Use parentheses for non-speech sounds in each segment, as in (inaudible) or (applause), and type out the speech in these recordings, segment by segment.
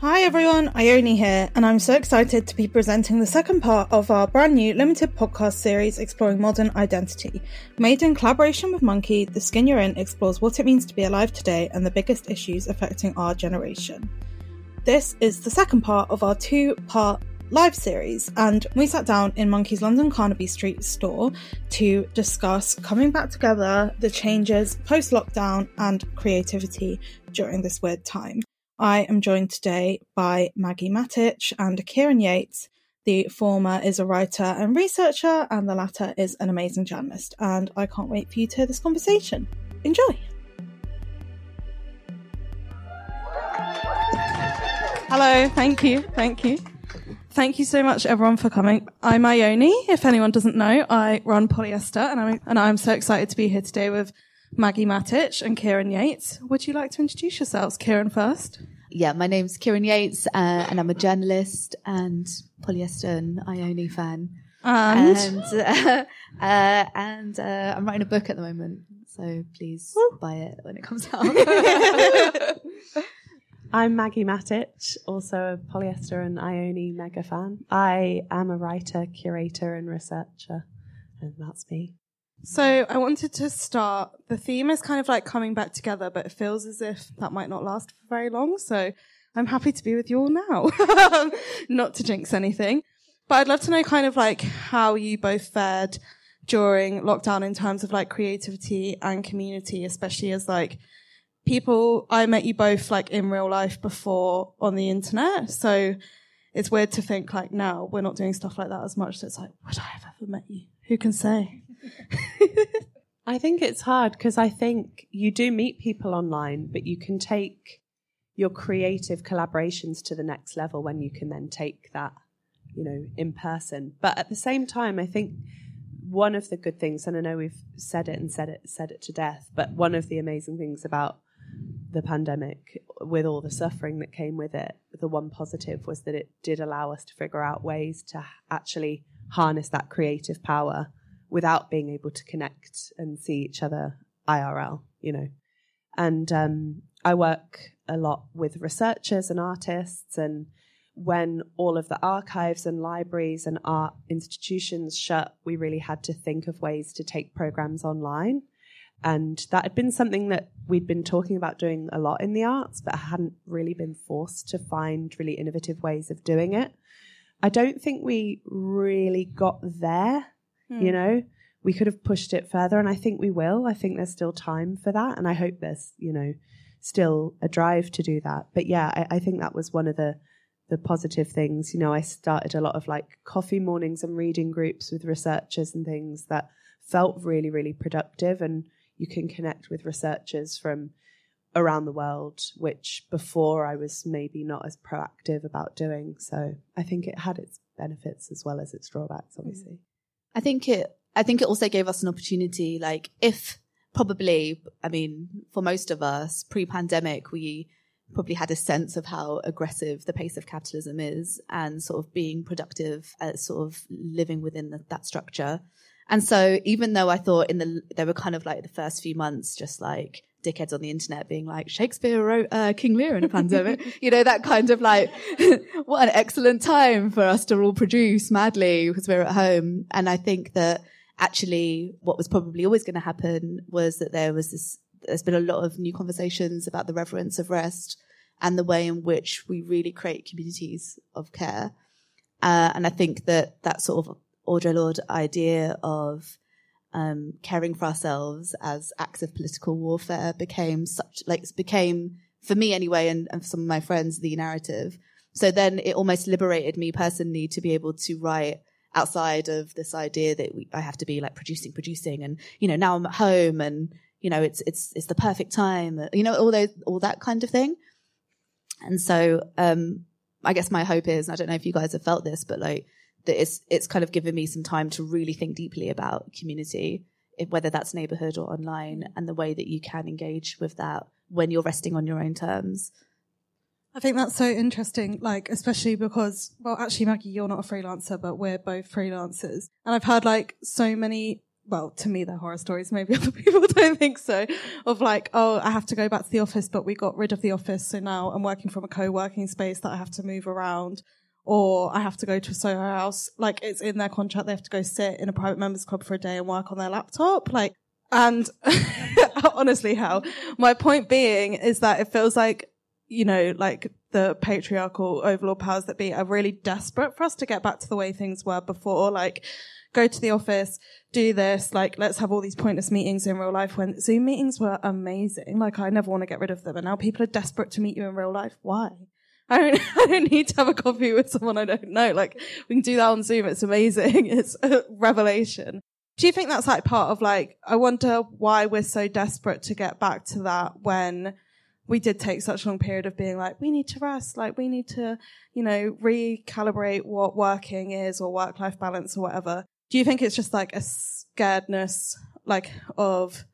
Hi everyone, Ione here, and I'm so excited to be presenting the second part of our brand new limited podcast series exploring modern identity. Made in collaboration with Monki, The Skin You're In explores what it means to be alive today and the biggest issues affecting our generation. This is the second part of our two part live series, and we sat down in Monki's London Carnaby Street store to discuss coming back together, the changes post lockdown, and creativity during this weird time. I am joined today by Maggie Matić and Kieran Yates. The former is a writer and researcher, and the latter is an amazing journalist. And I can't wait for you to hear this conversation. Enjoy! Hello, thank you, thank you. Thank you so much, everyone, for coming. I'm Ione. If anyone doesn't know, I run Polyester, and I'm, and I'm so excited to be here today with Maggie Matić and Kieran Yates. Would you like to introduce yourselves? Kieran first. Yeah, my name's Kieran Yates, uh, and I'm a journalist and polyester and Ione fan. And, And, uh, (laughs) uh, and uh, I'm writing a book at the moment, so please buy it when it comes out. (laughs) I'm Maggie Matić, also a polyester and Ione mega fan. I am a writer, curator, and researcher, and that's me. So I wanted to start. The theme is kind of like coming back together, but it feels as if that might not last for very long. So I'm happy to be with you all now. (laughs) not to jinx anything, but I'd love to know kind of like how you both fared during lockdown in terms of like creativity and community, especially as like people I met you both like in real life before on the internet. So it's weird to think like now we're not doing stuff like that as much. So it's like, would I have ever met you? Who can say? I think it's hard because I think you do meet people online, but you can take your creative collaborations to the next level when you can then take that, you know, in person. But at the same time, I think one of the good things, and I know we've said it and said it, said it to death, but one of the amazing things about the pandemic, with all the suffering that came with it, the one positive was that it did allow us to figure out ways to actually harness that creative power without being able to connect and see each other IRL, you know. And um, I work a lot with researchers and artists, and when all of the archives and libraries and art institutions shut, we really had to think of ways to take programs online. And that had been something that we'd been talking about doing a lot in the arts, but hadn't really been forced to find really innovative ways of doing it. I don't think we really got there, you hmm. know. We could have pushed it further, and I think we will. I think there's still time for that, and I hope there's, you know, still a drive to do that. But yeah, I, I think that was one of the the positive things. You know, I started a lot of like coffee mornings and reading groups with researchers and things that felt really, really productive. And you can connect with researchers from around the world, which before I was maybe not as proactive about doing. So I think it had its benefits as well as its drawbacks, hmm. obviously. I think it. I think it also gave us an opportunity. Like, if probably, I mean, for most of us, pre-pandemic, we probably had a sense of how aggressive the pace of capitalism is, and sort of being productive, as sort of living within the, that structure. And so, even though I thought in the there were kind of like the first few months, just like dickheads on the internet being like Shakespeare wrote uh, King Lear in a pandemic, (laughs) you know, that kind of like (laughs) what an excellent time for us to all produce madly because we're at home. And I think that actually what was probably always going to happen was that there was this, there's been a lot of new conversations about the reverence of rest and the way in which we really create communities of care. Uh, and I think that that sort of Audre Lorde idea of um, caring for ourselves as acts of political warfare became such like became for me anyway, and, and for some of my friends, the narrative. So then it almost liberated me personally to be able to write outside of this idea that we, I have to be like producing, producing, and you know now I'm at home and you know it's it's it's the perfect time, you know all those all that kind of thing. And so um, I guess my hope is, I don't know if you guys have felt this, but like that it's it's kind of given me some time to really think deeply about community, whether that's neighborhood or online, and the way that you can engage with that when you're resting on your own terms. I think that's so interesting, like, especially because, well, actually, Maggie, you're not a freelancer, but we're both freelancers. And I've heard like so many, well, to me, they're horror stories. Maybe (laughs) other people don't think so of like, oh, I have to go back to the office, but we got rid of the office. So now I'm working from a co-working space that I have to move around or I have to go to a Soho house. Like it's in their contract. They have to go sit in a private members club for a day and work on their laptop. Like, and (laughs) honestly, how my point being is that it feels like you know, like the patriarchal overlord powers that be are really desperate for us to get back to the way things were before. Like, go to the office, do this, like, let's have all these pointless meetings in real life when Zoom meetings were amazing. Like, I never want to get rid of them. And now people are desperate to meet you in real life. Why? I don't, (laughs) I don't need to have a coffee with someone I don't know. Like, we can do that on Zoom. It's amazing. (laughs) It's a revelation. Do you think that's like part of like, I wonder why we're so desperate to get back to that when we did take such a long period of being like, we need to rest, like we need to, you know, recalibrate what working is or work life balance or whatever. Do you think it's just like a scaredness, like of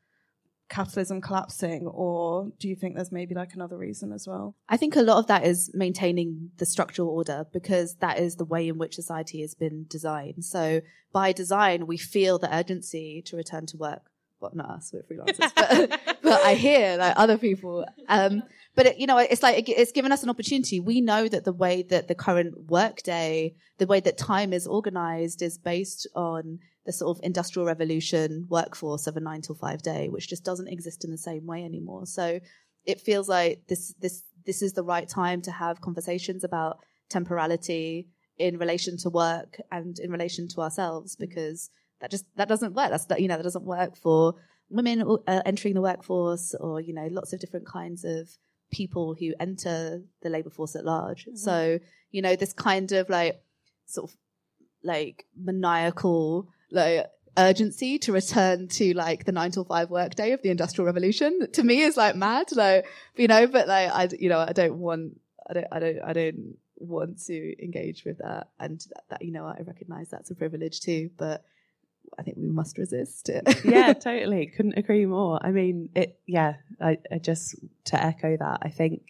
capitalism collapsing, or do you think there's maybe like another reason as well? I think a lot of that is maintaining the structural order because that is the way in which society has been designed. So by design, we feel the urgency to return to work but not us, we're freelancers, but, (laughs) but I hear like other people. Um, but it, you know, it's like, it's given us an opportunity. We know that the way that the current workday, the way that time is organized is based on the sort of industrial revolution workforce of a nine till five day, which just doesn't exist in the same way anymore. So it feels like this, this, this is the right time to have conversations about temporality in relation to work and in relation to ourselves because that just that doesn't work. That's that you know that doesn't work for women uh, entering the workforce or you know lots of different kinds of people who enter the labor force at large. Mm-hmm. So you know this kind of like sort of like maniacal like urgency to return to like the nine till five workday of the industrial revolution to me is like mad like you know but like i you know i don't want i don't i don't i don't want to engage with that and that, that you know i recognize that's a privilege too but I think we must resist it. (laughs) yeah, (laughs) totally. Couldn't agree more. I mean, it, yeah, I, I just to echo that, I think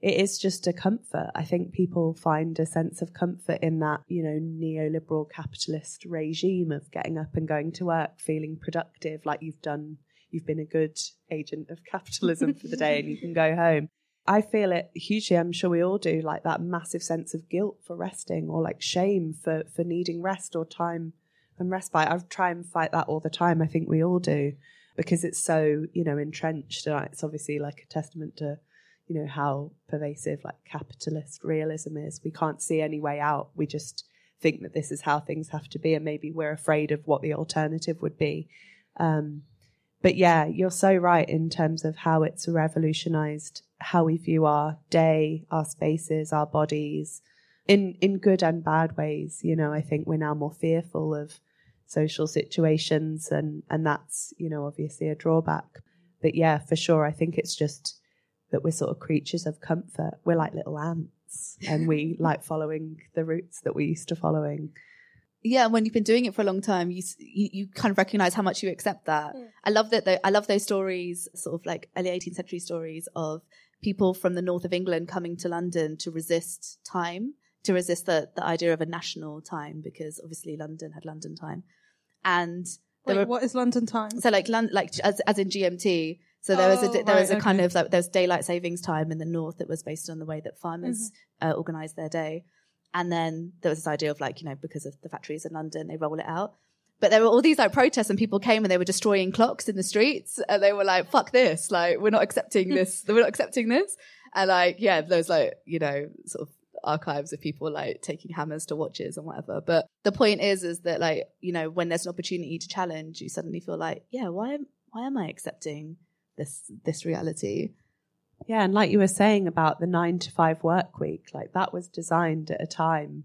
it is just a comfort. I think people find a sense of comfort in that, you know, neoliberal capitalist regime of getting up and going to work, feeling productive, like you've done, you've been a good agent of capitalism for the day and you can go home. I feel it hugely. I'm sure we all do, like that massive sense of guilt for resting or like shame for, for needing rest or time and respite. I try and fight that all the time. I think we all do because it's so, you know, entrenched. And it's obviously like a testament to, you know, how pervasive like capitalist realism is. We can't see any way out. We just think that this is how things have to be. And maybe we're afraid of what the alternative would be. Um, but yeah, you're so right in terms of how it's revolutionized how we view our day, our spaces, our bodies in, in good and bad ways. You know, I think we're now more fearful of social situations and and that's you know obviously a drawback but yeah for sure i think it's just that we're sort of creatures of comfort we're like little ants and we (laughs) like following the routes that we used to following yeah when you've been doing it for a long time you you, you kind of recognize how much you accept that yeah. i love that though, i love those stories sort of like early 18th century stories of people from the north of england coming to london to resist time to resist the, the idea of a national time because obviously london had london time and Wait, were, what is London time? So like like as as in GMT. So there was a there right, was a okay. kind of like there was daylight savings time in the north that was based on the way that farmers mm-hmm. uh, organized their day, and then there was this idea of like you know because of the factories in London they roll it out, but there were all these like protests and people came and they were destroying clocks in the streets and they were like, fuck this. Like, we're not accepting this. (laughs) we're not accepting this. And like, yeah, there's like, you know, sort of archives of people like taking hammers to watches and whatever. But the point is, is that like, you know, when there's an opportunity to challenge, you suddenly feel like, yeah, why am, why am I accepting this, this reality? Yeah, and like you were saying about the nine to five work week, like that was designed at a time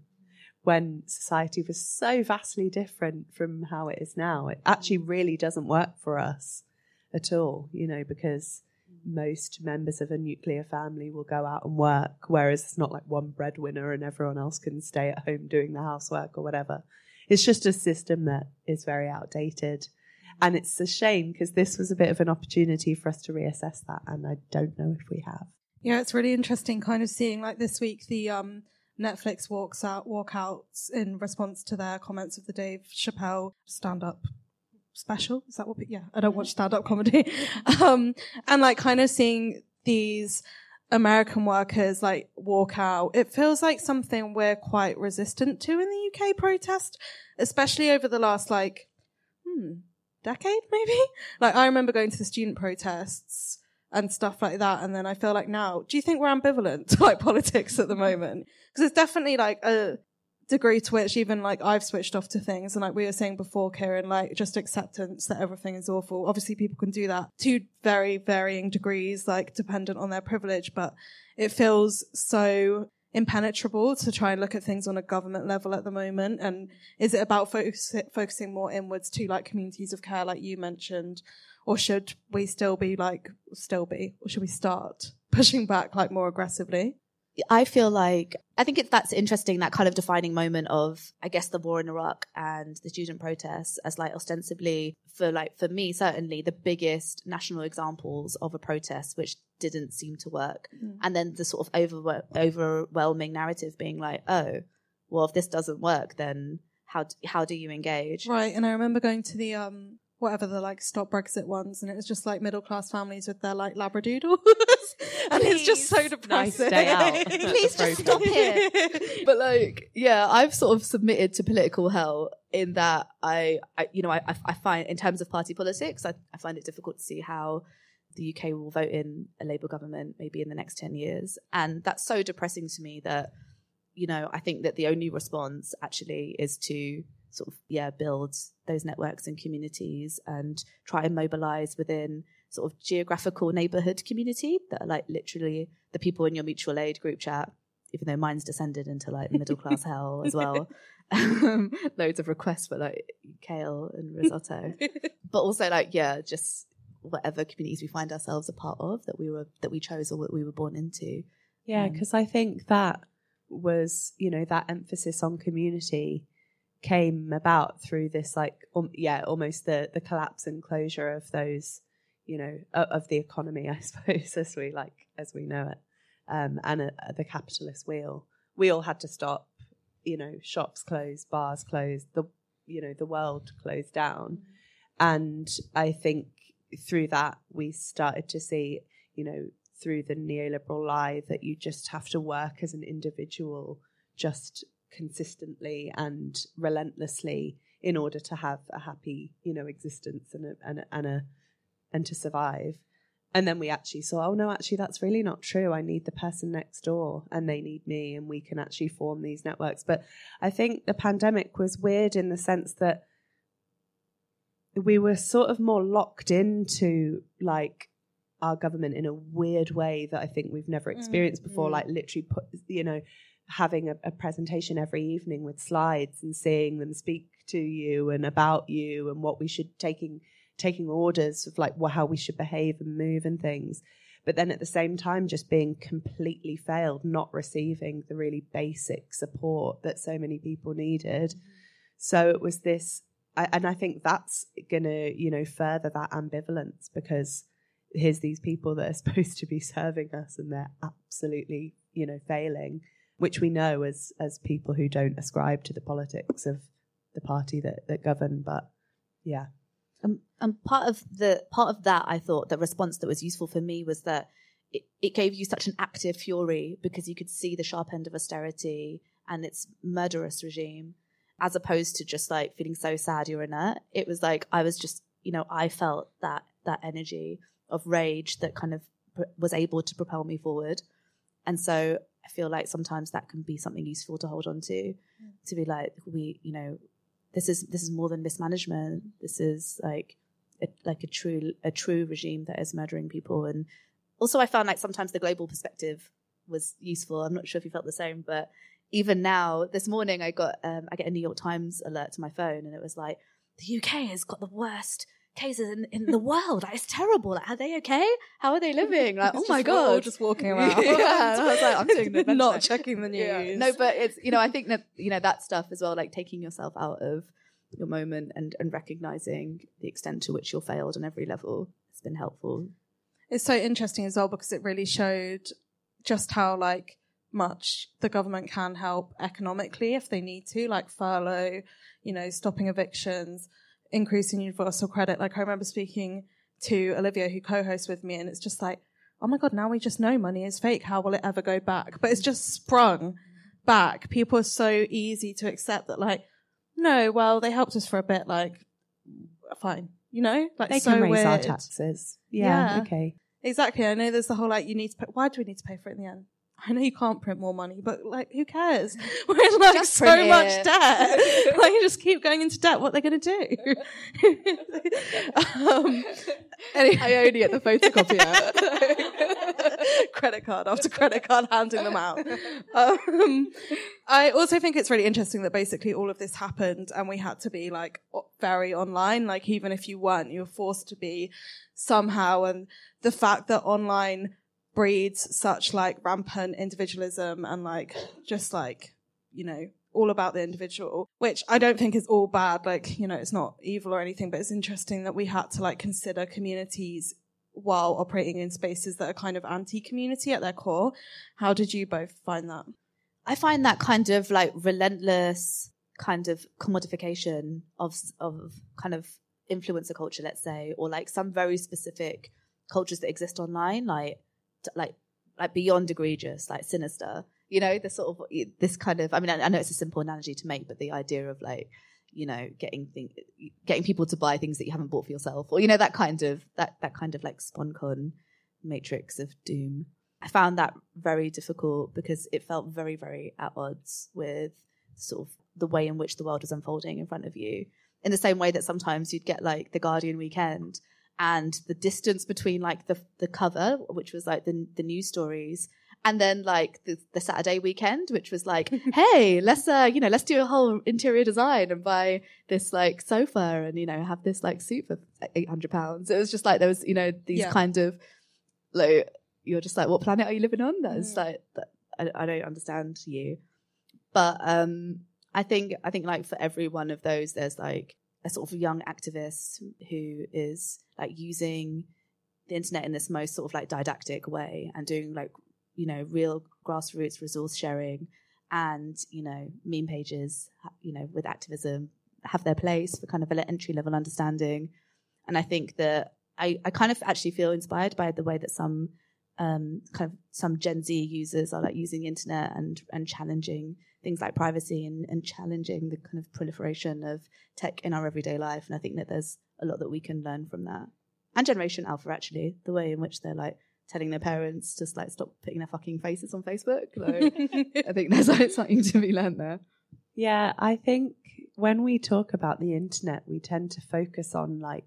when society was so vastly different from how it is now. It actually really doesn't work for us at all, you know, because most members of a nuclear family will go out and work, whereas it's not like one breadwinner and everyone else can stay at home doing the housework or whatever. It's just a system that is very outdated. And it's a shame because this was a bit of an opportunity for us to reassess that. And I don't know if we have. Yeah, it's really interesting kind of seeing like this week the um, Netflix walks out walkouts in response to their comments of the Dave Chappelle stand up special. Is that what? Yeah, I don't watch stand up comedy. (laughs) um, and like kind of seeing these American workers like walk out, it feels like something we're quite resistant to in the UK protest, especially over the last like, hmm, decade maybe. (laughs) Like I remember going to the student protests and stuff like that. And then I feel like now, do you think we're ambivalent to like (laughs) politics at the moment? Because it's definitely like a degree to which even like I've switched off to things. And like we were saying before, Kieran, like just acceptance that everything is awful. Obviously people can do that to very varying degrees, like dependent on their privilege, but it feels so impenetrable to try and look at things on a government level at the moment? And is it about focus, focusing more inwards to like communities of care, like you mentioned? Or should we still be like, still be, or should we start pushing back like more aggressively? I feel like I think it's that's interesting that kind of defining moment of I guess the war in Iraq and the student protests as like ostensibly for like for me certainly the biggest national examples of a protest which didn't seem to work mm. and then the sort of over, overwhelming narrative being like oh well if this doesn't work then how how do you engage right and I remember going to the um whatever the like stop Brexit ones, and it was just like middle class families with their like labradoodles, (laughs) and Please. it's just so depressing. Nice (laughs) Please just stop it. (laughs) but like, yeah, I've sort of submitted to political hell in that I, I you know, I, I find in terms of party politics, I, I find it difficult to see how the UK will vote in a Labour government maybe in the next ten years, and that's so depressing to me that you know I think that the only response actually is to sort of yeah build those networks and communities and try and mobilize within sort of geographical neighborhood community that are like literally the people in your mutual aid group chat even though mine's descended into like middle class (laughs) hell as well. (laughs) Um, loads of requests for like kale and risotto. (laughs) But also like yeah just whatever communities we find ourselves a part of that we were that we chose or that we were born into. Yeah because um, i think that was you know that emphasis on community came about through this like um, yeah almost the the collapse and closure of those you know of, of the economy i (laughs) suppose as we like as we know it. Um, and uh, the capitalist wheel. We all had to stop you know shops closed bars closed the you know the world closed down. And i think through that we started to see you know through the neoliberal lie that you just have to work as an individual just consistently and relentlessly in order to have a happy, you know, existence and a, and a, and a and to survive. And then we actually saw, oh no, actually that's really not true. I need the person next door and they need me and we can actually form these networks. But I think the pandemic was weird in the sense that we were sort of more locked into like our government in a weird way that I think we've never mm, experienced mm-hmm. before. Like literally put, you know, having a, a, presentation every evening with slides and seeing them speak to you and about you and what we should taking taking orders of like well, how we should behave and move and things. But then at the same time just being completely failed not receiving the really basic support that so many people needed. Mm-hmm. so it was this I, and i think that's going to you know further that ambivalence because here's these people that are (laughs) supposed to be serving us and they're absolutely you know failing which we know as as people who don't ascribe to the politics of the party that that govern. But yeah. Um, and part of the part of that, I thought the response that was useful for me was that it, it gave you such an active fury because you could see the sharp end of austerity and its murderous regime, as opposed to just like feeling so sad you're inert. It It was like I was just, you know, I felt that that energy of rage that kind of was able to propel me forward. And so I feel like sometimes that can be something useful to hold on to, mm. to be like, we, you know, this is this is more than mismanagement. This is like a, like a true a true regime that is murdering people. And also, I found like sometimes the global perspective was useful. I'm not sure if you felt the same, but even now, this morning I got um, I get a New York Times alert to my phone, and it was like the UK has got the worst cases in, in the world. Like, it's terrible. Like, are they okay? How are they living? Like, (laughs) oh my god, just walking (laughs) around. yeah, (laughs) I was like, I'm doing the not checking the news. Yeah. No, but it's you know, I think that you know that stuff as well, like taking yourself out of your moment and and recognizing the extent to which you're failed on every level has been helpful. It's so interesting as well because it really showed just how like much the government can help economically if they need to, like furlough, you know, stopping evictions increasing universal credit. Like I remember speaking to Olivia, who co-hosts with me, and it's just like, oh my god, now we just know money is fake. How will it ever go back? But it's just sprung back. People are so easy to accept that, like, no, well, they helped us for a bit, like, fine, you know, like they so can raise weird. our taxes. Yeah, Yeah. okay. Exactly. I know there's the whole like you need to pay. Why do we need to pay for it in the end? I know you can't print more money, but like, who cares? (laughs) We're in like Just so much it. debt. (laughs) like, you just keep going into debt. What they're going to do? (laughs) um, anyway. I only get the photocopier. credit card after credit card, handing them out. Um, I also think it's really interesting that basically all of this happened and we had to be like very online. Like even if you weren't, you were forced to be somehow. And the fact that online breeds such like rampant individualism and like just like, you know, all about the individual, which I don't think is all bad. Like, you know, it's not evil or anything, but it's interesting that we had to like consider communities while operating in spaces that are kind of anti-community at their core. How did you both find that? I find that kind of like relentless kind of commodification of of kind of influencer culture, let's say, or like some very specific cultures that exist online, like like like beyond egregious, like sinister. You know, the sort of this kind of. I mean, I, I know it's a simple analogy to make, but the idea of like you know getting thing, getting people to buy things that you haven't bought for yourself, or you know that kind of that that kind of like sponcon matrix of doom. I found that very difficult because it felt very, very at odds with sort of the way in which the world was unfolding in front of you. In the same way that sometimes you'd get like the Guardian weekend and the distance between like the the cover, which was like the the news stories, and then like the, the Saturday weekend, which was like, (laughs) hey, let's uh, you know, let's do a whole interior design and buy this like sofa and you know have this like suit for eight hundred pounds. It was just like there was you know these Yeah. kind of like you're just like, what planet are you living on? That's like that, I, I don't understand you, but um, I think I think like for every one of those, there's like a sort of young activist who is like using the internet in this most sort of like didactic way and doing like you know real grassroots resource sharing and you know meme pages you know with activism have their place for kind of an entry level understanding. And i think that I, I kind of actually feel inspired by the way that some um, kind of some Gen Z users are like using the internet and and challenging things like privacy and, and challenging the kind of proliferation of tech in our everyday life. And I think that there's a lot that we can learn from that. And Generation Alpha actually, the way in which they're like telling their parents just like stop putting their fucking faces on Facebook. (laughs) Like, I think there's like something to be learned there. Yeah, I think when we talk about the internet, we tend to focus on like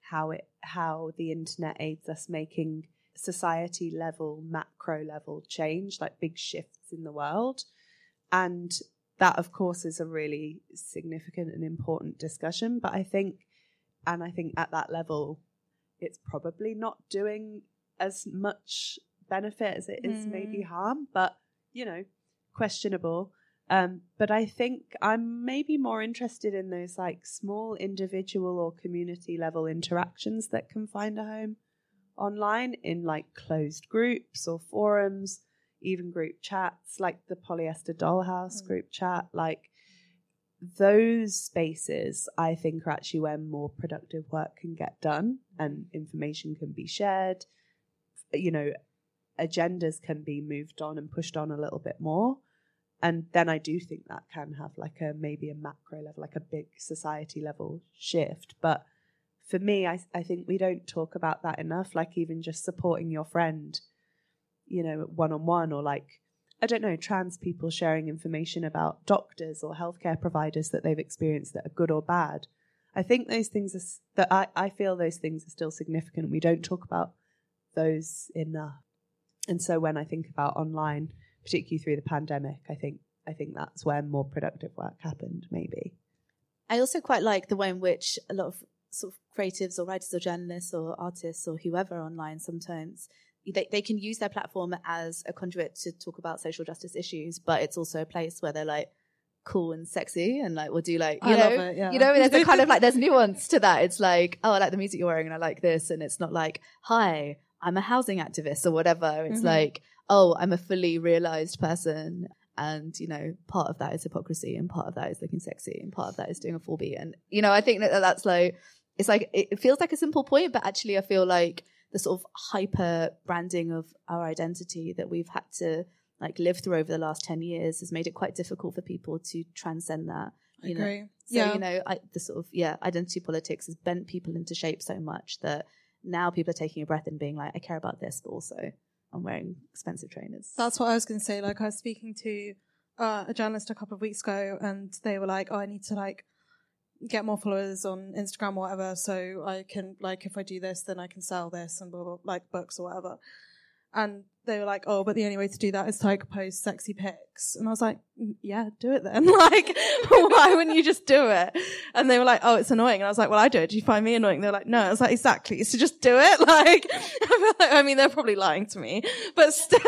how it how the internet aids us making society level, macro level change, like big shifts in the world. And that of course is a really significant and important discussion. But I think and I think at that level it's probably not doing as much benefit as it is maybe harm, but you know, questionable. Um, but I think I'm maybe more interested in those like small individual or community level interactions that can find a home online in like closed groups or forums, even group chats, like the polyester dollhouse hmm. group chat, like those spaces I think are actually where more productive work can get done and hmm. information can be shared. You know, agendas can be moved on and pushed on a little bit more. And then I do think that can have like a maybe a macro level, like a big society level shift. But for me, I, I think we don't talk about that enough, like even just supporting your friend, you know, one on one, or like, I don't know, trans people sharing information about doctors or healthcare providers that they've experienced that are good or bad. I think those things are, that I, I feel those things are still significant. We don't talk about those enough. And so when I think about online, particularly through the pandemic, I think I think that's where more productive work happened, maybe. I also quite like the way in which a lot of sort of creatives or writers or journalists or artists or whoever online sometimes they, they can use their platform as a conduit to talk about social justice issues, but it's also a place where they're like cool and sexy and like we'll do like you I know it, yeah. you know there's a kind of like there's (laughs) nuance to that. It's like, oh I like the music you're wearing and I like this and it's not like, hi, I'm a housing activist or whatever. It's Mhm. like, oh, I'm a fully realized person and you know part of that is hypocrisy and part of that is looking sexy and part of that is doing a full beat and you know i think that that's like it's like it feels like a simple point but actually i feel like the sort of hyper branding of our identity that we've had to like live through over the last 10 years has made it quite difficult for people to transcend that I you know agree. so yeah. you know I, the sort of yeah identity politics has bent people into shape so much that now people are taking a breath and being like i care about this but also i'm wearing expensive trainers That's what I was going to say. Like, I was speaking to uh, a journalist a couple of weeks ago, and they were like, "Oh, I need to like get more followers on Instagram or whatever, so I can like if I do this, then I can sell this and blah blah, like books or whatever." And they were like, "Oh, but the only way to do that is to like post sexy pics." And I was like, "Mm, "Yeah, do it then. (laughs) like, (laughs) why wouldn't you just do it?" And they were like, "Oh, it's annoying." And I was like, "Well, I do it. Do you find me annoying?" They were like, "No." I was like, "Exactly. So just do it." (laughs) Like, I feel like, I mean, they're probably lying to me, but still,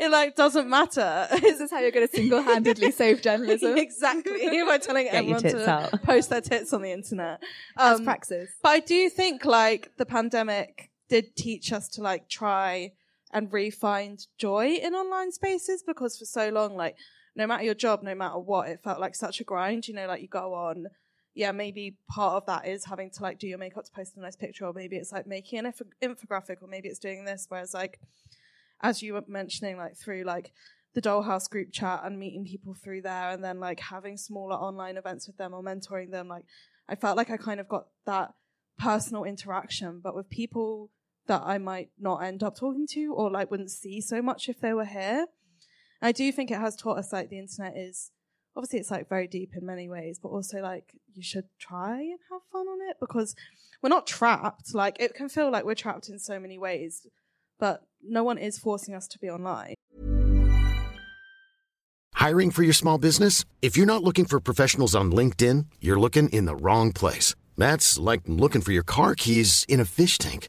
it like doesn't matter. this is how you're going to single-handedly save journalism exactly by telling Get your everyone to out. post their tits on the internet. as Um, praxis but I do think like the pandemic did teach us to like try and re-find joy in online spaces because for so long, like no matter your job, no matter what, it felt like such a grind. You know, like you go on, yeah, maybe part of that is having to like do your makeup to post a nice picture, or maybe it's like making an inf- infographic, or maybe it's doing this. Whereas like, as you were mentioning, like through like the Dollhouse group chat and meeting people through there, and then like having smaller online events with them or mentoring them, like I felt like I kind of got that personal interaction, but with people that I might not end up talking to or like wouldn't see so much if they were here. I do think it has taught us like the internet is obviously it's like very deep in many ways, but also like you should try and have fun on it because we're not trapped. Like it can feel like we're trapped in so many ways, but no one is forcing us to be online. Hiring for your small business? If you're not looking for professionals on LinkedIn, you're looking in the wrong place. That's like looking for your car keys in a fish tank.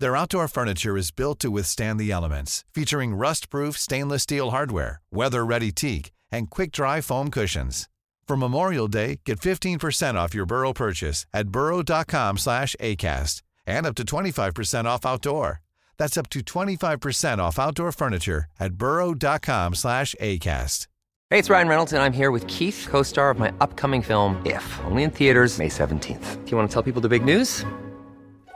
Their outdoor furniture is built to withstand the elements, featuring rust-proof stainless steel hardware, weather-ready teak, and quick-dry foam cushions. For Memorial Day, get 15% off your Burrow purchase at burrow.com/acast and up to 25% off outdoor. That's up to 25% off outdoor furniture at burrow.com/acast. Hey, it's Ryan Reynolds, and I'm here with Keith, co star of my upcoming film, If, only in theaters, May 17th. Do you want to tell people the big news?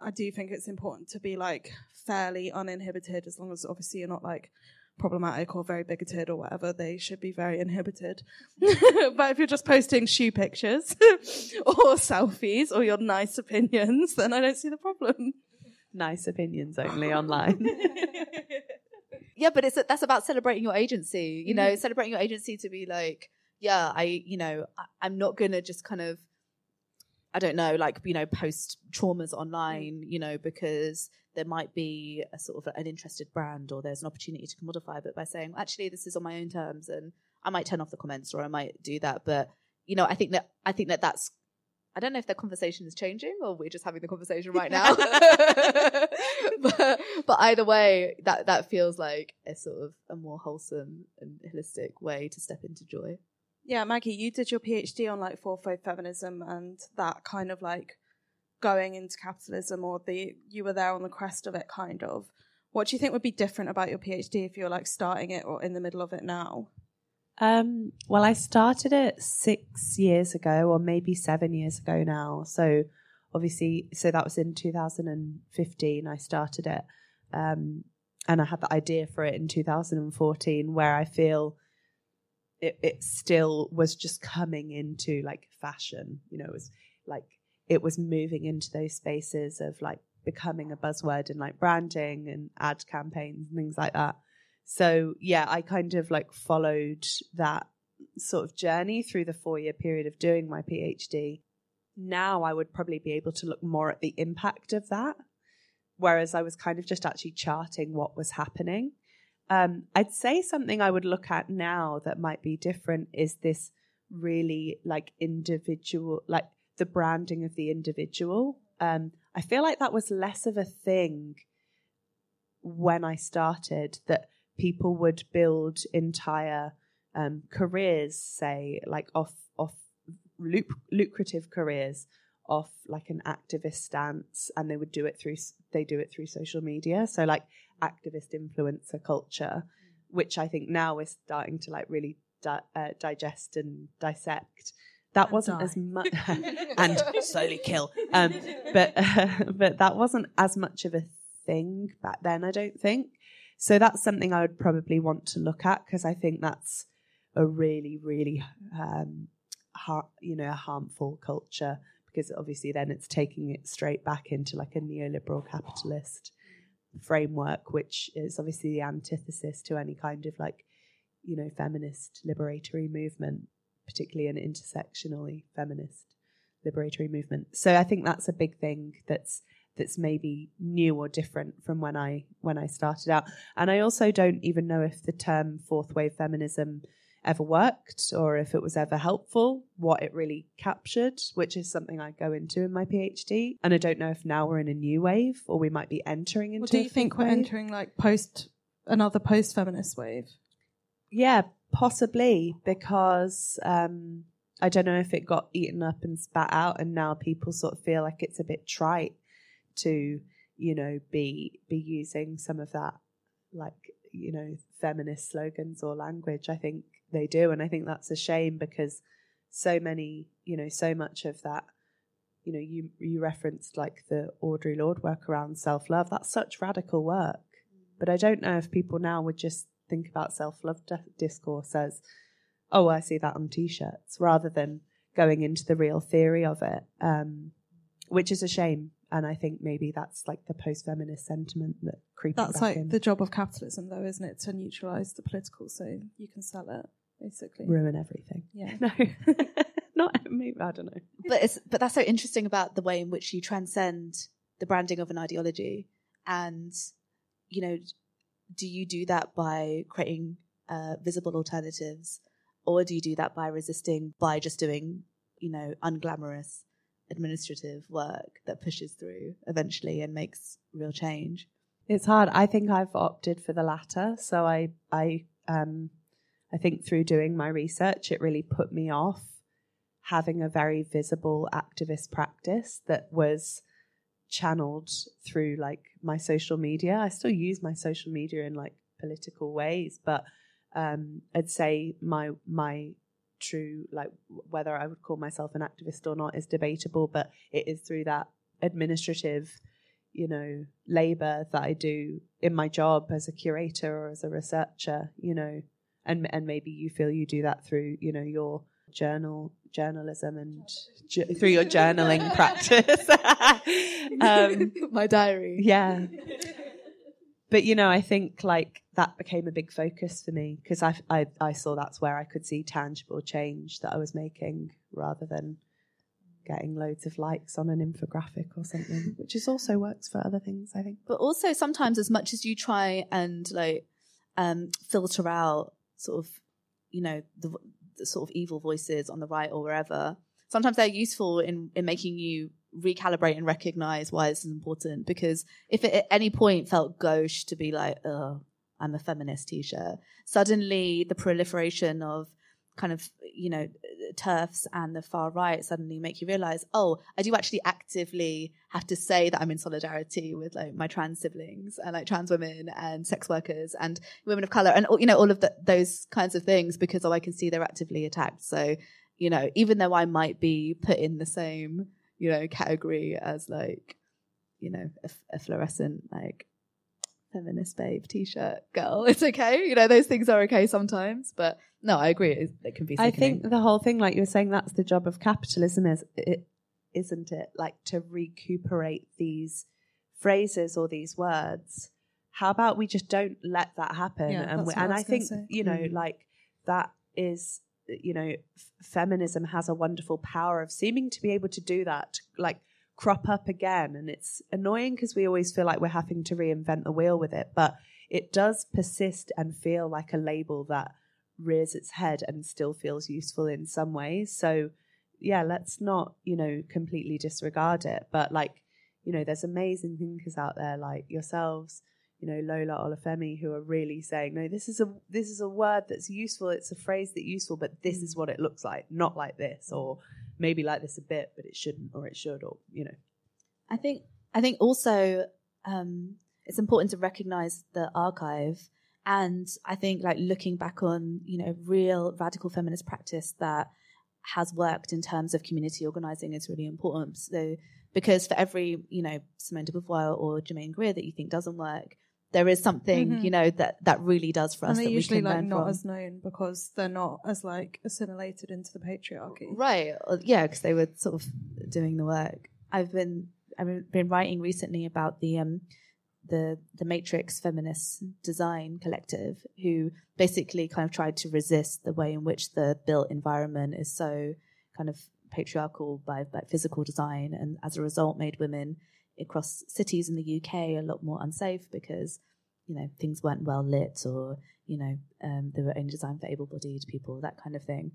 I do think it's important to be like fairly uninhibited, as long as obviously you're not like problematic or very bigoted or whatever. They should be very inhibited. (laughs) but if you're just posting shoe pictures (laughs) or selfies or your nice opinions, then I don't see the problem. Nice opinions only online. (laughs) yeah, but it's that's about celebrating your agency. You know, Mhm. celebrating your agency to be like, yeah, I, you know, I, I'm not gonna just kind of, I don't know, like you know, post traumas mm. online, you know, because there might be a sort of an interested brand or there's an opportunity to commodify. But by saying, actually, this is on my own terms, and I might turn off the comments or I might do that, but you know, I think that I think that that's. I don't know if the conversation is changing or we're just having the conversation right now. (laughs) (laughs) but, but either way, that, that feels like a sort of a more wholesome and holistic way to step into joy. Yeah, Maggie, you did your PhD on like fourth wave feminism and that kind of like going into capitalism or the you were there on the crest of it kind of. What do you think would be different about your PhD if you're like starting it or in the middle of it now? Um, well, I started it six years ago, or maybe seven years ago now. So, obviously, so that was in 2015. I started it, um, and I had the idea for it in 2014, where I feel it, it still was just coming into like fashion. You know, it was like it was moving into those spaces of like becoming a buzzword in like branding and ad campaigns and things like that. So yeah, I kind of like followed that sort of journey through the four year period of doing my PhD. Now I would probably be able to look more at the impact of that. Whereas I was kind of just actually charting what was happening. Um, I'd say something I would look at now that might be different is this really like individual, like the branding of the individual. Um, I feel like that was less of a thing when I started that people would build entire um, careers, say, like off off luc- lucrative careers off like an activist stance, and they would do it through they do it through social media. So like activist influencer culture, which I think now is starting to like really di- uh, digest and dissect. That And wasn't die. as much (laughs) and slowly kill. Um, but (laughs) but that wasn't as much of a thing back then. I don't think. So that's something I would probably want to look at because I think that's a really, really, um, har- you know, a harmful culture because obviously then it's taking it straight back into like a neoliberal capitalist framework, which is obviously the antithesis to any kind of like, you know, feminist liberatory movement, particularly an intersectionally feminist liberatory movement. So I think that's a big thing that's that's maybe new or different from when I when I started out. And I also don't even know if the term fourth wave feminism ever worked or if it was ever helpful, what it really captured, which is something I go into in my PhD. And I don't know if now we're in a new wave or we might be entering into Or do you think we're wave. entering like post another post feminist wave? Yeah, possibly because um, I don't know if it got eaten up and spat out, and now people sort of feel like it's a bit trite to, you know, be be using some of that, like you know, feminist slogans or language. I think they do, and I think that's a shame because so many, you know, so much of that. You know, you you referenced like the Audre Lorde work around self love. That's such radical work, but I don't know if people now would just think about self love discourse as, oh, I see that on t shirts, rather than going into the real theory of it, um, which is a shame. And I think maybe that's like the post feminist sentiment that creeping That's like in. the job of capitalism, though, isn't it? To neutralize the political, so you can sell it, basically. ruin everything. Yeah. (laughs) No, (laughs) not maybe. I don't know. but it's but that's so interesting about the way in which you transcend the branding of an ideology and you know do you do that by creating uh, visible alternatives or do you do that by resisting by just doing you know unglamorous administrative work that pushes through eventually and makes real change It's hard. I think I've opted for the latter. So I, I, um, I think through doing my research, it really put me off having a very visible activist practice that was channeled through like my social media. I still use my social media in like political ways, but um, I'd say my my true like whether I would call myself an activist or not is debatable, but it is through that administrative you know, labor that I do in my job as a curator or as a researcher, you know, and and maybe you feel you do that through, you know, your journal journalism and ju- through your journaling (laughs) practice. (laughs) um, (laughs) my diary yeah. but you know, I think like that became a big focus for me because I, I I saw that's where I could see tangible change that I was making rather than getting loads of likes on an infographic or something, which is also works for other things, I think. But also sometimes as much as you try and like um filter out sort of, you know, the, the sort of evil voices on the right or wherever, sometimes they're useful in, in making you recalibrate and recognize why this is important. Because if it at any point felt gauche to be like, oh, I'm a feminist t-shirt, suddenly the proliferation of kind of, you know, turfs and the far right suddenly make you realize, oh, I do actually actively have to say that I'm in solidarity with like my trans siblings and like trans women and sex workers and women of color and you know all of the, those kinds of things because oh, I can see they're actively attacked. So, you know, even though I might be put in the same, you know, category as like, you know, a, a fluorescent like feminist babe t-shirt girl (laughs) it's okay you know those things are okay sometimes but no i agree it, it can be I think the whole thing, like you were saying, that's the job of capitalism, is it isn't it? Like to recuperate these phrases or these words. How about we just don't let that happen? Yeah, and we, I and I think say. you know, Mm. like that is you know, f- feminism has a wonderful power of seeming to be able to do that, like crop up again. And it's annoying because we always feel like we're having to reinvent the wheel with it, but it does persist and feel like a label that rears its head and still feels useful in some ways. So, yeah, let's not, you know, completely disregard it. But like, you know, there's amazing thinkers out there like yourselves, you know, Lola Olufemi, who are really saying, no, this is a this is a word that's useful. It's a phrase that's useful, but this is what it looks like, not like this, or maybe like this a bit, but it shouldn't, or it should, or you know. I think I think also um, it's important to recognize the archive, and I think like looking back on you know real radical feminist practice that has worked in terms of community organizing is really important. So because for every you know Simone de Beauvoir or Germaine Greer that you think doesn't work, there is something Mhm. you know that that really does for us and they're that we usually can like not from. as known because they're not as like assimilated into the patriarchy. Right. Yeah, because they were sort of doing the work. I've been I've been writing recently about the um the the Matrix Feminist Design Collective, who basically kind of tried to resist the way in which the built environment is so kind of patriarchal by, by physical design, and as a result, made women across cities in the UK a lot more unsafe because you know things weren't well lit or you know um, they were only designed for able-bodied people, that kind of thing.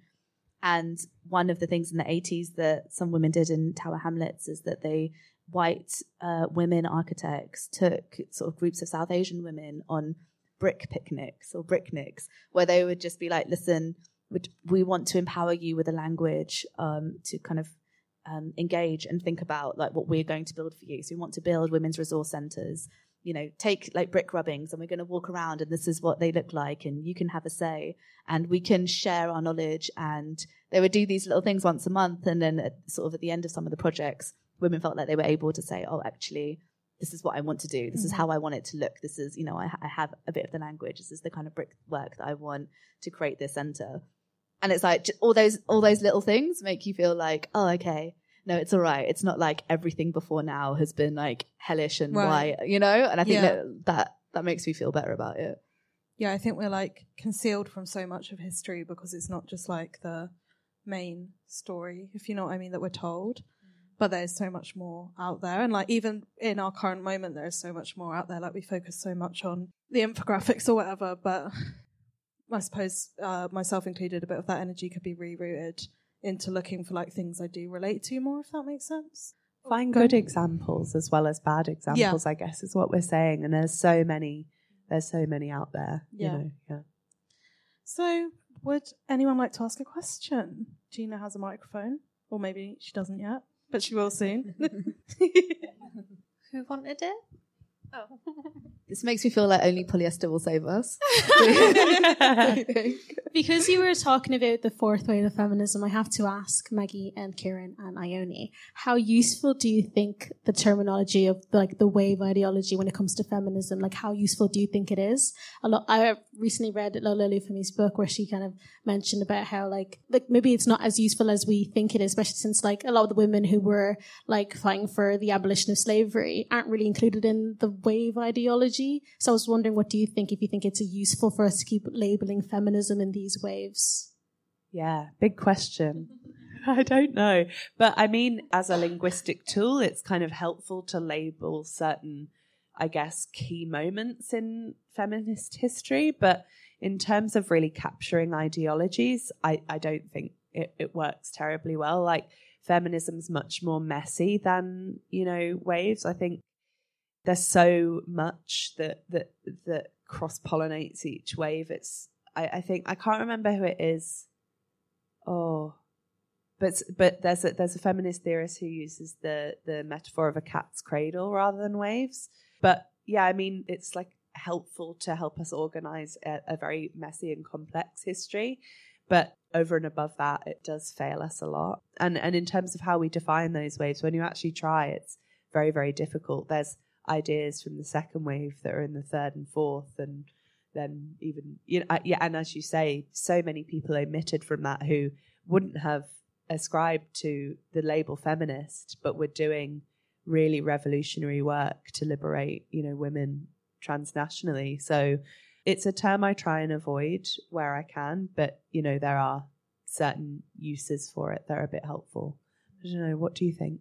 And one of the things in the 80s that some women did in Tower Hamlets is that they, white uh, women architects, took sort of groups of South Asian women on brick picnics or bricknics, where they would just be like, listen, we want to empower you with a language um, to kind of um, engage and think about like what we're going to build for you. So we want to build women's resource centers. You know, take like brick rubbings, and we're going to walk around, and this is what they look like, and you can have a say, and we can share our knowledge. And they would do these little things once a month, and then at, sort of at the end of some of the projects, women felt like they were able to say, "Oh, actually, this is what I want to do. This is Mhm. how I want it to look. This is, you know, I, I have a bit of the language. This is the kind of brick work that I want to create this center." And it's like all those all those little things make you feel like, oh, okay, no, it's all right. It's not like everything before now has been like hellish and Right. white, you know. And I think Yeah. that that that makes me feel better about it. Yeah, I think we're like concealed from so much of history because it's not just like the main story, if you know what I mean, that we're told. Mm. But there's so much more out there. And like even in our current moment, there's so much more out there. Like we focus so much on the infographics or whatever. But I suppose, uh, myself included, a bit of that energy could be rerouted into looking for like things I do relate to more, if that makes sense. Find good examples as well as bad examples, I guess, is what we're saying. And there's so many, there's so many out there. Yeah. You know, yeah. So, would anyone like to ask a question? Gina has a microphone, or maybe she doesn't yet, but she will soon. (laughs) Who wanted it? (laughs) (laughs) This makes me feel like only polyester will save us. (laughs) (laughs) because you were talking about the fourth wave of feminism, I have to ask Maggie and Kieran and Ione, how useful do you think the terminology of like the wave ideology when it comes to feminism, like how useful do you think it is? A lot, I recently read Lola Olufemi's book where she kind of mentioned about how like, like maybe it's not as useful as we think it is, especially since like a lot of the women who were like fighting for the abolition of slavery aren't really included in the wave ideology. So I was wondering, what do you think if you think it's useful for us to keep labeling feminism in these waves? Yeah, big question. (laughs) I don't know. But I mean, as a linguistic tool, it's kind of helpful to label certain, I guess, key moments in feminist history. But in terms of really capturing ideologies, I, I don't think it, it works terribly well. Like, feminism's much more messy than, you know, waves. I think there's so much that, that, that cross pollinates each wave. It's I, I think I can't remember who it is. Oh, but but there's a there's a feminist theorist who uses the the metaphor of a cat's cradle rather than waves. But yeah, I mean it's like helpful to help us organize a, a very messy and complex history. But over and above that, it does fail us a lot. And and in terms of how we define those waves, when you actually try, it's very very difficult. There's ideas from the second wave that are in the third and fourth, and then even you know, yeah. And as you say, so many people omitted from that who wouldn't have ascribed to the label feminist, but were doing really revolutionary work to liberate, you know, women transnationally. So it's a term I try and avoid where I can, but you know, there are certain uses for it that are a bit helpful. I don't know. What do you think?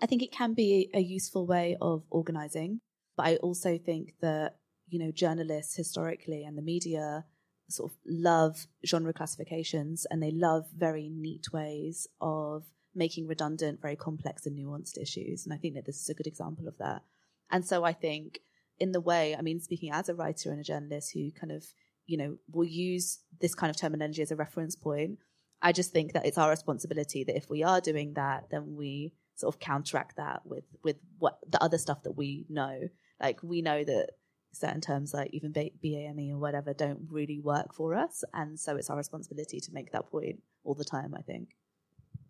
I think it can be a useful way of organizing, but I also think that, you know, journalists historically and the media sort of love genre classifications and they love very neat ways of making redundant, very complex and nuanced issues. And I think that this is a good example of that. And so I think in the way, I mean, speaking as a writer and a journalist who kind of, you know, will use this kind of terminology as a reference point, I just think that it's our responsibility that if we are doing that, then we sort of counteract that with with what the other stuff that we know. Like we know that certain terms like even BAME or whatever don't really work for us, and so it's our responsibility to make that point all the time. I think.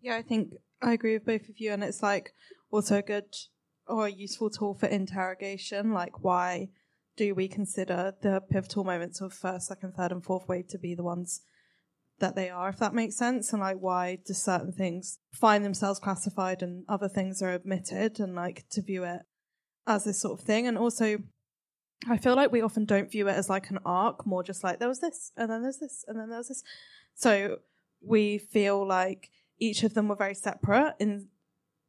Yeah, I think I agree with both of you, and it's like also a good or a useful tool for interrogation. Like, why do we consider the pivotal moments of first, second, third, and fourth wave to be the ones that they are, if that makes sense, and like why do certain things find themselves classified and other things are omitted, and like to view it as this sort of thing. And also, I feel like we often don't view it as like an arc, more just like there was this, and then there's this, and then there was this. So we feel like each of them were very separate. In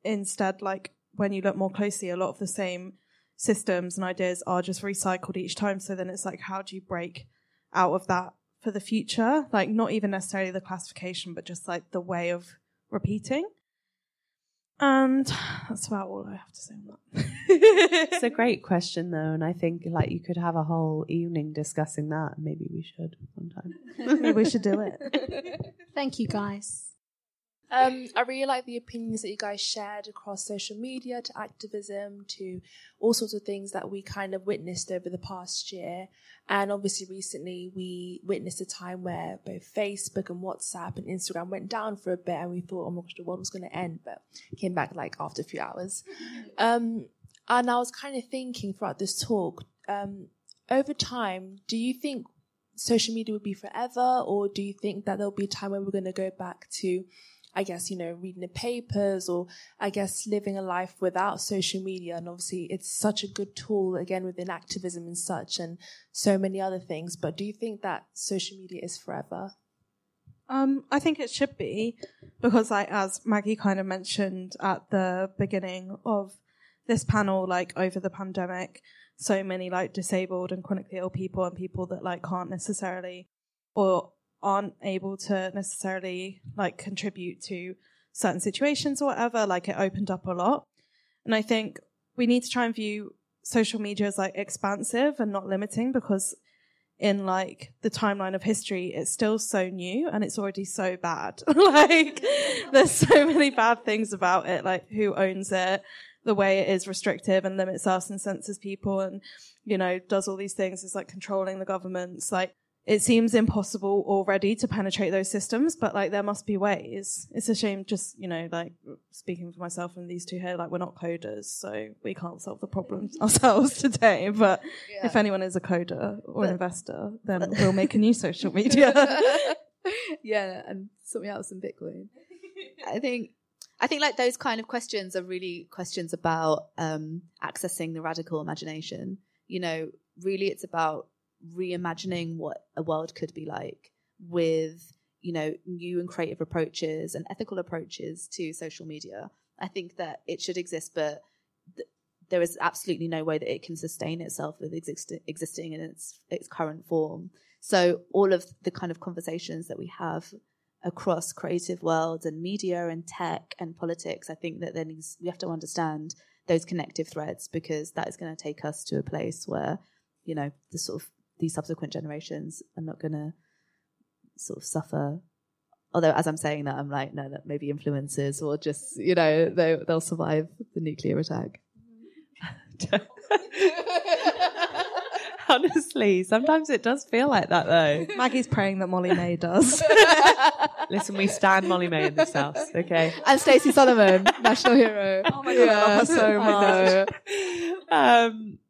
instead, like when you look more closely, a lot of the same systems and ideas are just recycled each time. So then it's like, how do you break out of that for the future. Like not even necessarily the classification, but just like the way of repeating. And that's about all I have to say on that. (laughs) it's a great question though, and I think like you could have a whole evening discussing that. Maybe we should sometime. Maybe we should do it. (laughs) Thank you guys. Um, I really like the opinions that you guys shared across social media to activism to all sorts of things that we kind of witnessed over the past year. And obviously, recently we witnessed a time where both Facebook and WhatsApp and Instagram went down for a bit, and we thought, oh my gosh, the world was going to end, but came back like after a few hours. (laughs) Um, and I was kind of thinking throughout this talk, um, over time, do you think social media would be forever, or do you think that there'll be a time where we're going to go back to I guess, you know, reading the papers or I guess living a life without social media. And obviously it's such a good tool again within activism and such and so many other things. But do you think that social media is forever? Um, I think it should be because like as Maggie kind of mentioned at the beginning of this panel, like over the pandemic, so many like disabled and chronically ill people and people that like can't necessarily or aren't able to necessarily like contribute to certain situations or whatever, like it opened up a lot. And I think we need to try and view social media as like expansive and not limiting because in like the timeline of history, it's still so new and it's already so bad. (laughs) like there's so many bad things about it, like who owns it, the way it is restrictive and limits us and censors people and, you know, does all these things is like controlling the governments. Like it seems impossible already to penetrate those systems, but like there must be ways. It's a shame, just you know, like speaking for myself and these two here, like we're not coders, so we can't solve the problems (laughs) ourselves today. But Yeah. if anyone is a coder or But- an investor, then we'll make a new social media. (laughs) yeah, and something else in Bitcoin. (laughs) I think I think like those kind of questions are really questions about um, accessing the radical imagination. You know, really, it's about reimagining what a world could be like with you know new and creative approaches and ethical approaches to social media. I think that it should exist, but th- there is absolutely no way that it can sustain itself with exist- existing in its its current form. So all of the kind of conversations that we have across creative worlds and media and tech and politics, I think that needs we have to understand those connective threads because that is going to take us to a place where you know the sort of these subsequent generations are not going to sort of suffer. Although, as I'm saying that, I'm like, no, that maybe influences or just you know they they'll survive the nuclear attack. (laughs) Honestly, sometimes it does feel like that though. Maggie's praying that Molly-Mae does. (laughs) Listen, we stand Molly-Mae in this house, okay? And Stacey Solomon, national hero. Oh my God, I love her so (laughs) I know. um, but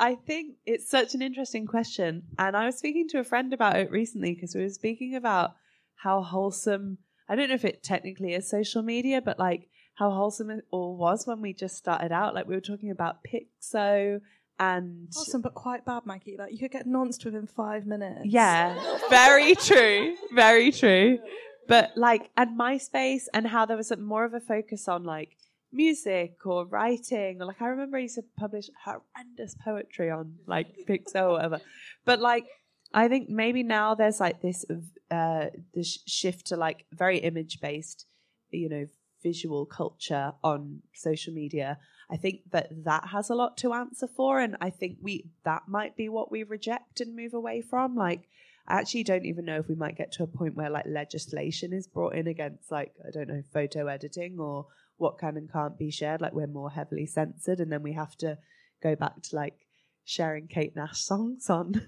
I think it's such an interesting question. And I was speaking to a friend about it recently because we were speaking about how wholesome, I don't know if it technically is social media, but like how wholesome it all was when we just started out. Like we were talking about Piczo and. awesome, but quite bad, Maggie. Like you could get nonced within five minutes. Yeah, very true. Very true. But like, and MySpace and how there was more of a focus on like music or writing. Or like, I remember I used to publish horrendous poetry on like Pixel or whatever. But like, I think maybe now there's like this, uh, this shift to like very image based, you know, visual culture on social media. I think that that has a lot to answer for, and I think we that might be what we reject and move away from. Like, I actually don't even know if we might get to a point where like legislation is brought in against like I don't know photo editing or what can and can't be shared. Like, we're more heavily censored, and then we have to go back to like sharing Kate Nash songs on. (laughs)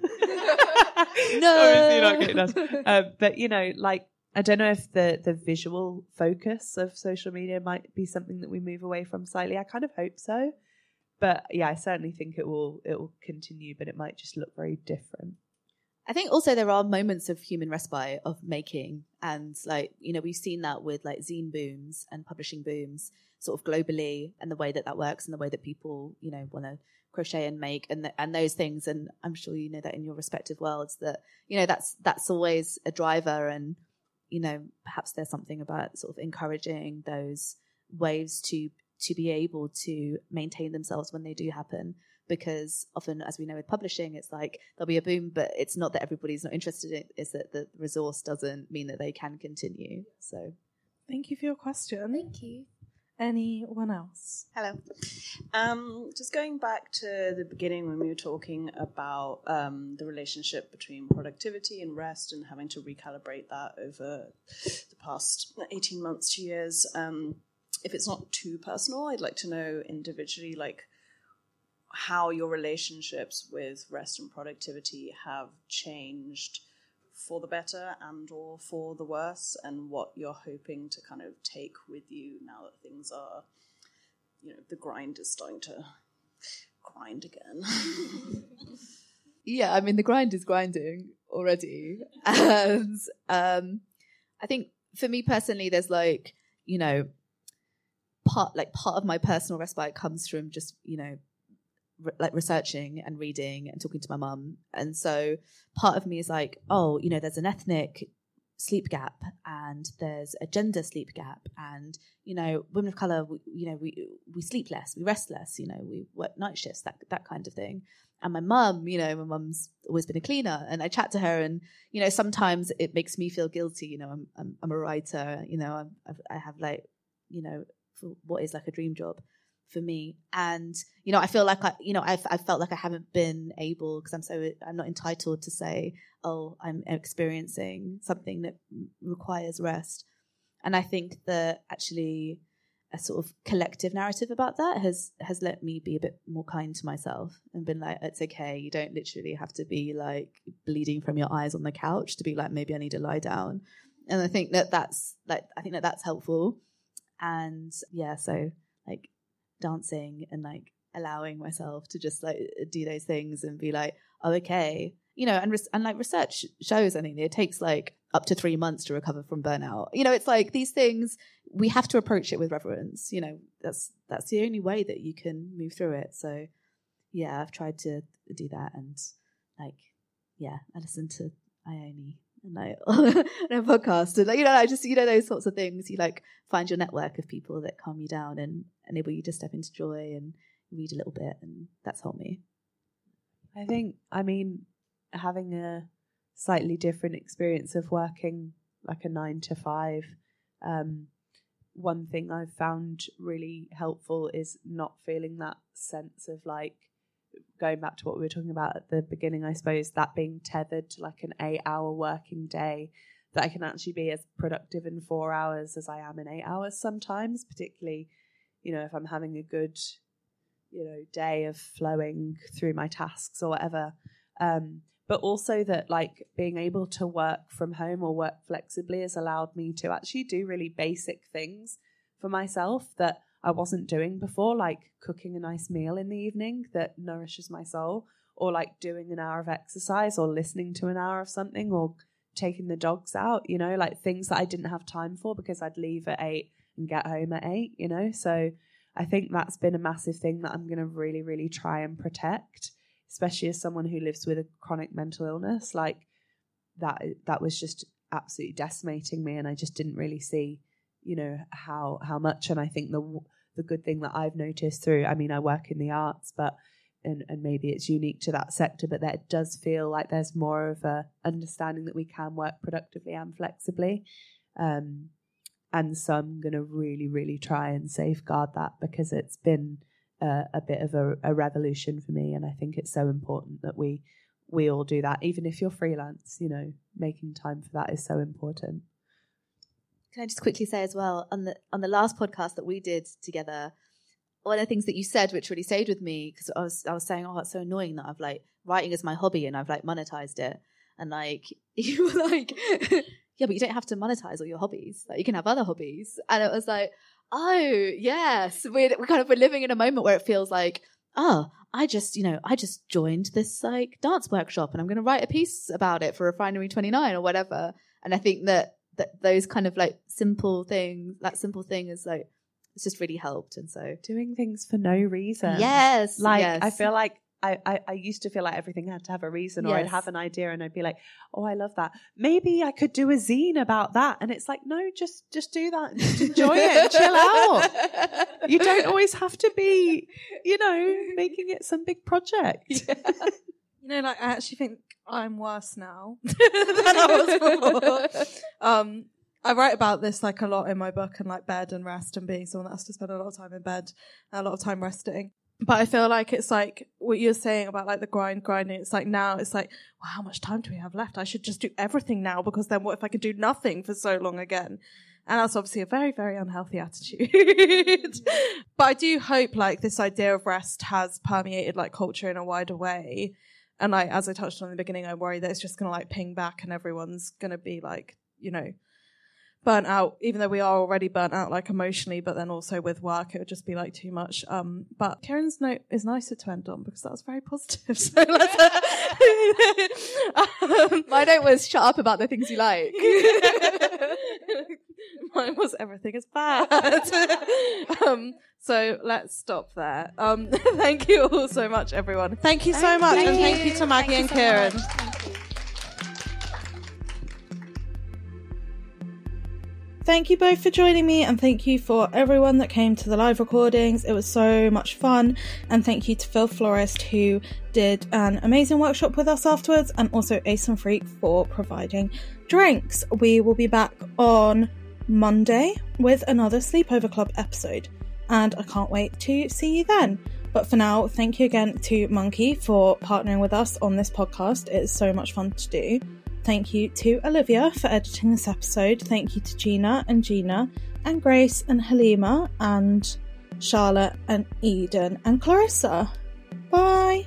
Obviously not Kate Nash, um, but you know, like I don't know if the the visual focus of social media might be something that we move away from slightly. I kind of hope so, but yeah, I certainly think it will it will continue, but it might just look very different. I think also there are moments of human respite of making, and like you know we've seen that with like zine booms and publishing booms, sort of globally, and the way that that works, and the way that people you know want to crochet and make, and th- and those things. And I'm sure you know that in your respective worlds that you know that's that's always a driver, and you know perhaps there's something about sort of encouraging those waves to to be able to maintain themselves when they do happen because often as we know with publishing it's like there'll be a boom but it's not that everybody's not interested in it it's that the resource doesn't mean that they can continue so Thank you for your question. Thank you. Anyone else? Hello. Um, just going back to the beginning when we were talking about um, the relationship between productivity and rest and having to recalibrate that over the past 18 months to years. Um, if it's not too personal, I'd like to know individually, like how your relationships with rest and productivity have changed for the better and or for the worse and what you're hoping to kind of take with you now that things are you know the grind is starting to grind again. Yeah i mean the grind is grinding already. And um i think for me personally there's like you know part like part of my personal respite comes from just you know re- like researching and reading and talking to my mum. And so part of me is like oh you know there's an ethnic sleep gap and there's a gender sleep gap. And you know women of color we, you know we we sleep less we rest less you know we work night shifts that that kind of thing. And my mum you know my mum's always been a cleaner. And i chat to her and you know sometimes it makes me feel guilty. You know i'm i'm, I'm a writer you know I've, i have like you know what is like a dream job for me. And you know i feel like i you know i've, I've felt like i haven't been able because i'm so i'm not entitled to say oh i'm experiencing something that requires rest. And i think that actually a sort of collective narrative about that has has let me be a bit more kind to myself and been like it's okay. You don't literally have to be like bleeding from your eyes on the couch to be like maybe i need to lie down. And i think that that's like i think that that's helpful. And yeah so like dancing and like allowing myself to just like do those things and be like oh okay. You know and res- and like research shows i think it takes like up to 3 months to recover from burnout. You know it's like these things we have to approach it with reverence you know that's that's the only way that you can move through it. So yeah i've tried to do that and like yeah i listen to ione and podcast (laughs) and like you know i just you know those sorts of things. You like find your network of people that calm you down and enable you to step into joy and read a little bit and that's helped me. I think, I mean, having a slightly different experience of working like a nine to five, um, one thing I've found really helpful is not feeling that sense of like going back to what we were talking about at the beginning, I suppose, that being tethered to like an eight hour working day, that I can actually be as productive in four hours as I am in eight hours sometimes, particularly, you know, if I'm having a good you know day of flowing through my tasks or whatever. Um, but also that like being able to work from home or work flexibly has allowed me to actually do really basic things for myself that I wasn't doing before like cooking a nice meal in the evening that nourishes my soul or like doing an hour of exercise or listening to an hour of something or taking the dogs out you know like things that I didn't have time for because I'd leave at 8 and get home at 8 you know so I think that's been a massive thing that I'm going to really, really try and protect, especially as someone who lives with a chronic mental illness. Like that, that was just absolutely decimating me, and I just didn't really see, you know, how how much. And I think the the good thing that I've noticed through, I mean, I work in the arts, but and, and maybe it's unique to that sector, but that it does feel like there's more of a understanding that we can work productively and flexibly. Um, and so I'm going to really, really try and safeguard that because it's been uh, a bit of a, a, revolution for me, and I think it's so important that we we all do that. Even if you're freelance, you know, making time for that is so important. Can I just quickly say as well on the on the last podcast that we did together, one of the things that you said which really stayed with me because I was I was saying, oh, it's so annoying that I've like writing is my hobby and I've like monetized it, and like (laughs) you were like yeah, but you don't have to monetize all your hobbies. Like you can have other hobbies. And it was like, oh, yes, we're, we're kind of, we're living in a moment where it feels like, oh, I just, you know, I just joined this like dance workshop and I'm going to write a piece about it for Refinery 29 or whatever. And I think that, that those kind of like simple things, that simple thing is like, it's just really helped. And so doing things for no reason. Yes. Like, yes. I feel like I, I, I, used to feel like everything had to have a reason or yes. I'd have an idea and I'd be like, oh, I love that. Maybe I could do a zine about that. And it's like, no, just, just do that and just enjoy it and chill (laughs) out. You don't always have to be, you know, making it some big project. (laughs) Yeah. You know, like, I actually think I'm worse now (laughs) than (laughs) I was before. Um, I write about this like a lot in my book and like bed and rest and being someone that has to spend a lot of time in bed, and a lot of time resting but I feel like it's like what you're saying about like the grind, grinding. It's like now it's like, well, how much time do we have left? I should just do everything now because then what if I could do nothing for so long again? And that's obviously a very, very unhealthy attitude. (laughs) but I do hope like this idea of rest has permeated like culture in a wider way. And like, as I touched on in the beginning, I worry that it's just going to like ping back and everyone's going to be like, you know, burnt out, even though we are already burnt out, like emotionally, but then also with work, it would just be like too much. Um, but Kieran's note is nicer to end on because that was very positive. (laughs) So let's, um, my note was shut up about the things you like. (laughs) (laughs) Mine was everything is bad. (laughs) um, so let's stop there. Um, (laughs) thank you all so much, everyone. Thank you so thank much, you. and thank you to Maggie thank and Kieran. Thank you both for joining me, and thank you for everyone that came to the live recordings. It was so much fun. And thank you to Phil Florist, who did an amazing workshop with us afterwards, and also Ace and Freak for providing drinks. We will be back on Monday with another Sleepover Club episode, and I can't wait to see you then. But for now, thank you again to Monki for partnering with us on this podcast. It is so much fun to do. Thank you to Olivia for editing this episode. Thank you to Gina and Gina and Grace and Halima and Charlotte and Eden and Clarissa. Bye.